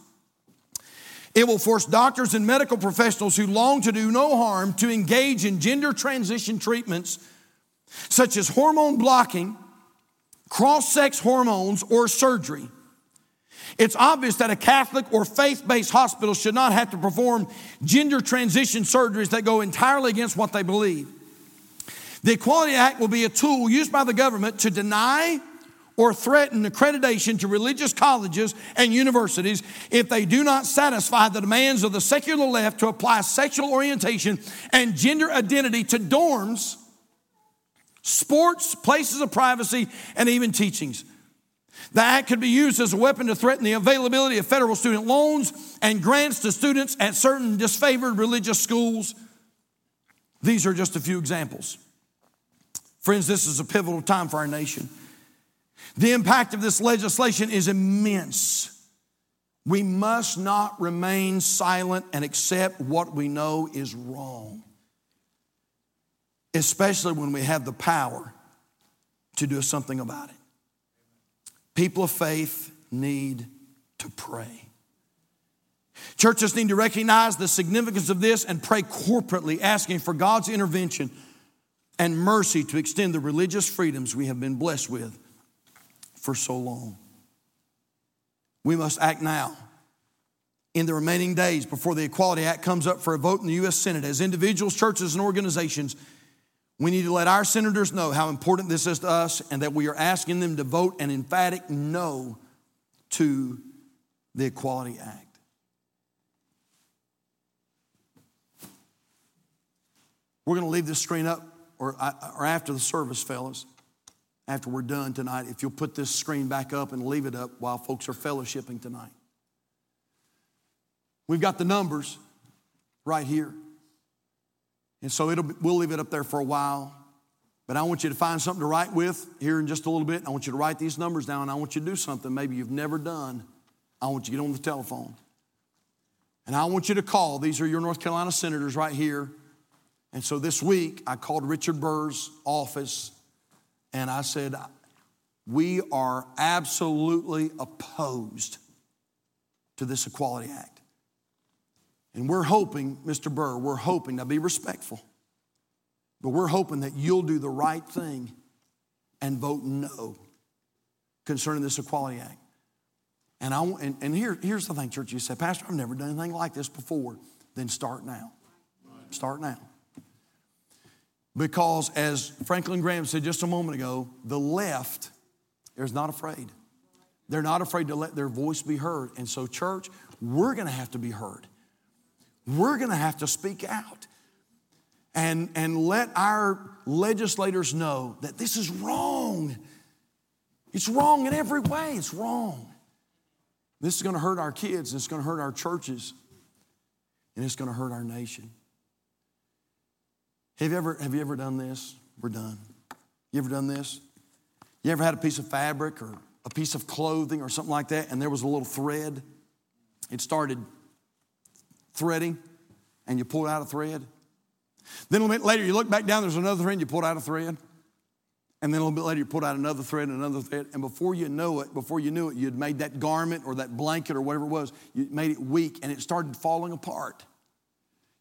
It will force doctors and medical professionals who long to do no harm to engage in gender transition treatments such as hormone blocking, cross sex hormones, or surgery. It's obvious that a Catholic or faith based hospital should not have to perform gender transition surgeries that go entirely against what they believe. The Equality Act will be a tool used by the government to deny or threaten accreditation to religious colleges and universities if they do not satisfy the demands of the secular left to apply sexual orientation and gender identity to dorms, sports, places of privacy, and even teachings. The act could be used as a weapon to threaten the availability of federal student loans and grants to students at certain disfavored religious schools. These are just a few examples. Friends, this is a pivotal time for our nation. The impact of this legislation is immense. We must not remain silent and accept what we know is wrong, especially when we have the power to do something about it. People of faith need to pray. Churches need to recognize the significance of this and pray corporately, asking for God's intervention and mercy to extend the religious freedoms we have been blessed with for so long. We must act now. In the remaining days before the Equality Act comes up for a vote in the U.S. Senate, as individuals, churches, and organizations, we need to let our senators know how important this is to us and that we are asking them to vote an emphatic no to the Equality Act. We're going to leave this screen up or, uh, or after the service, fellas after we're done tonight, if you'll put this screen back up and leave it up while folks are fellowshipping tonight. We've got the numbers right here. And so we'll leave it up there for a while. But I want you to find something to write with here in just a little bit. I want you to write these numbers down. I want you to do something maybe you've never done. I want you to get on the telephone. And I want you to call. These are your North Carolina senators right here. And so this week, I called Richard Burr's office and I said, We are absolutely opposed to this Equality Act. And we're hoping, Mr. Burr, we're hoping, now be respectful, but we're hoping that you'll do the right thing and vote no concerning this Equality Act. And, I, and, and here, here's the thing, church. You say, Pastor, I've never done anything like this before. Then start now. Start now. Because, as Franklin Graham said just a moment ago, the left is not afraid. They're not afraid to let their voice be heard. And so, church, we're going to have to be heard. We're going to have to speak out and, and let our legislators know that this is wrong. It's wrong in every way. It's wrong. This is going to hurt our kids, it's going to hurt our churches, and it's going to hurt our nation. Have you ever, have you ever done this? We're done. You ever done this? You ever had a piece of fabric or a piece of clothing or something like that, and there was a little thread? It started threading, and you pull out a thread. Then a little bit later, you look back down, there's another thread, you pull out a thread. And then a little bit later, you pulled out another thread and another thread. And before you know it, before you knew it, you'd made that garment or that blanket or whatever it was, you made it weak and it started falling apart.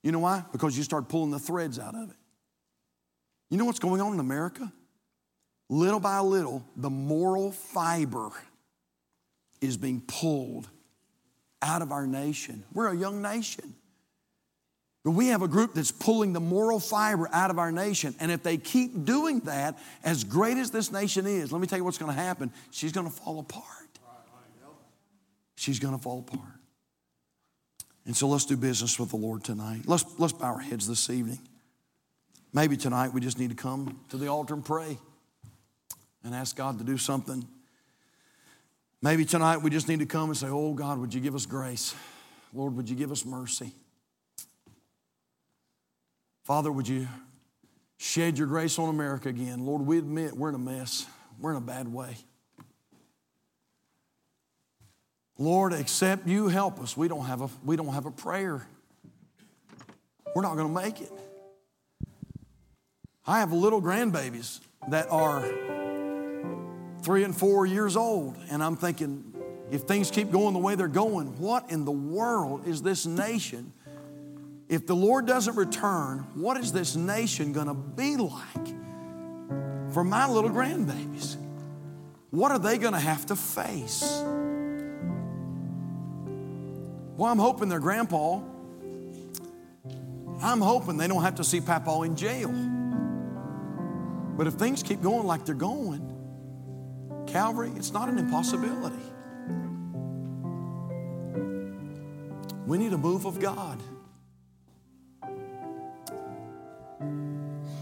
You know why? Because you started pulling the threads out of it. You know what's going on in America? Little by little, the moral fiber is being pulled out of our nation. We're a young nation. But we have a group that's pulling the moral fiber out of our nation. And if they keep doing that, as great as this nation is, let me tell you what's going to happen. She's going to fall apart. She's going to fall apart. And so let's do business with the Lord tonight. Let's, let's bow our heads this evening. Maybe tonight we just need to come to the altar and pray and ask God to do something. Maybe tonight we just need to come and say, Oh God, would you give us grace? Lord, would you give us mercy? Father, would you shed your grace on America again? Lord, we admit we're in a mess, we're in a bad way. Lord, except you help us, we don't have a, we don't have a prayer. We're not going to make it. I have little grandbabies that are three and four years old, and I'm thinking, if things keep going the way they're going, what in the world is this nation? If the Lord doesn't return, what is this nation going to be like for my little grandbabies? What are they going to have to face? Well, I'm hoping their grandpa, I'm hoping they don't have to see Papa in jail. But if things keep going like they're going, Calvary, it's not an impossibility. We need a move of God.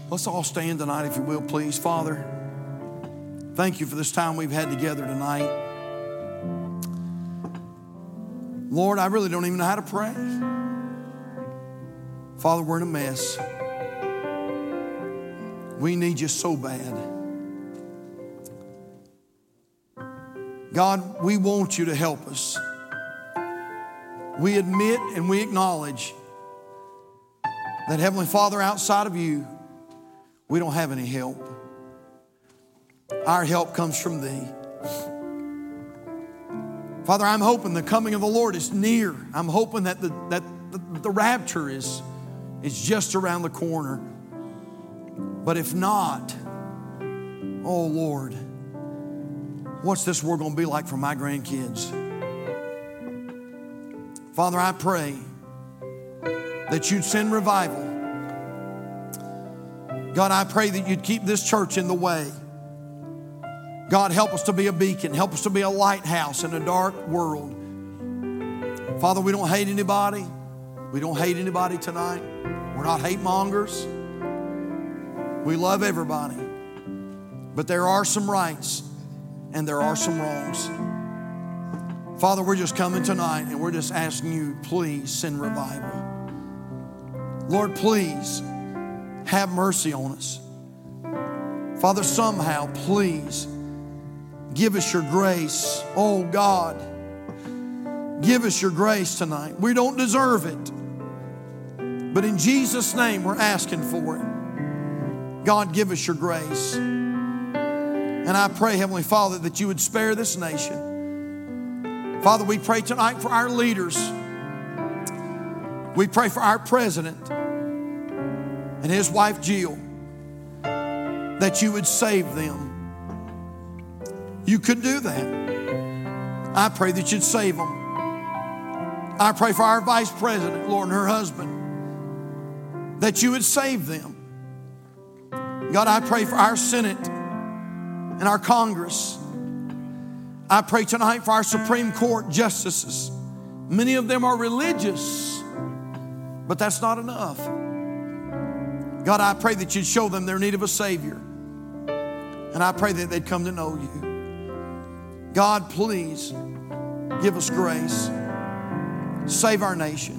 Let's all stand tonight, if you will, please. Father, thank you for this time we've had together tonight. Lord, I really don't even know how to pray. Father, we're in a mess. We need you so bad. God, we want you to help us. We admit and we acknowledge that, Heavenly Father, outside of you, we don't have any help. Our help comes from Thee. Father, I'm hoping the coming of the Lord is near. I'm hoping that the, that the, the rapture is, is just around the corner. But if not, oh Lord, what's this world going to be like for my grandkids? Father, I pray that you'd send revival. God, I pray that you'd keep this church in the way. God, help us to be a beacon. Help us to be a lighthouse in a dark world. Father, we don't hate anybody. We don't hate anybody tonight. We're not hate mongers. We love everybody. But there are some rights and there are some wrongs. Father, we're just coming tonight and we're just asking you, please send revival. Lord, please have mercy on us. Father, somehow, please give us your grace. Oh God, give us your grace tonight. We don't deserve it. But in Jesus' name, we're asking for it. God, give us your grace. And I pray, Heavenly Father, that you would spare this nation. Father, we pray tonight for our leaders. We pray for our president and his wife Jill that you would save them. You could do that. I pray that you'd save them. I pray for our vice president, Lord, and her husband, that you would save them. God, I pray for our Senate and our Congress I pray tonight for our Supreme Court justices. Many of them are religious, but that's not enough. God, I pray that you'd show them their need of a Savior. And I pray that they'd come to know you. God, please give us grace. Save our nation.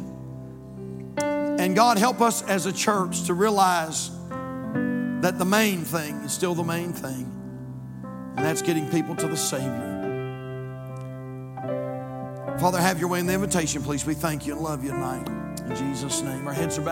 And God, help us as a church to realize that the main thing is still the main thing, and that's getting people to the Savior. Father, have your way in the invitation, please. We thank you and love you tonight. In Jesus' name. Our heads are back.